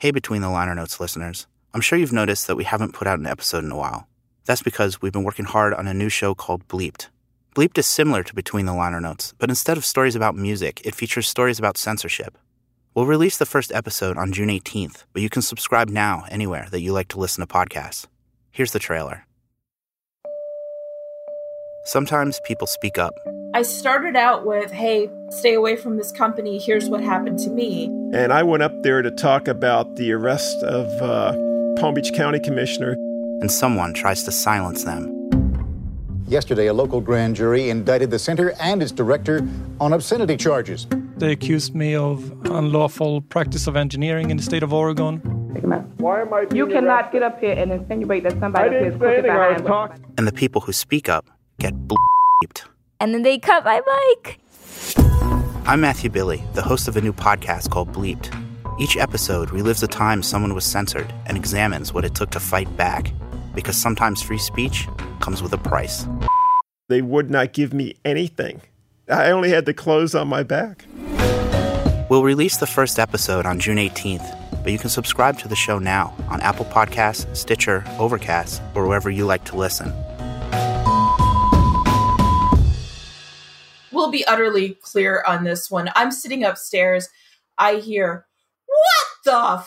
Hey, Between the Liner Notes listeners. I'm sure you've noticed that we haven't put out an episode in a while. That's because we've been working hard on a new show called Bleeped. Bleeped is similar to Between the Liner Notes, but instead of stories about music, it features stories about censorship. We'll release the first episode on June 18th, but you can subscribe now anywhere that you like to listen to podcasts. Here's the trailer. Sometimes people speak up. I started out with, hey, stay away from this company. Here's what happened to me. And I went up there to talk about the arrest of uh, Palm Beach County Commissioner. And someone tries to silence them. Yesterday, a local grand jury indicted the center and its director on obscenity charges. They accused me of unlawful practice of engineering in the state of Oregon. Why am I You cannot get up here and insinuate that somebody is crooked behind. Talk- and the people who speak up get bleeped. And then they cut my mic. I'm Matthew Billy, the host of a new podcast called Bleeped. Each episode relives a time someone was censored and examines what it took to fight back. Because sometimes free speech comes with a price. They would not give me anything. I only had the clothes on my back. We'll release the first episode on June 18th, but you can subscribe to the show now on Apple Podcasts, Stitcher, Overcast, or wherever you like to listen. We'll be utterly clear on this one. I'm sitting upstairs. I hear, What the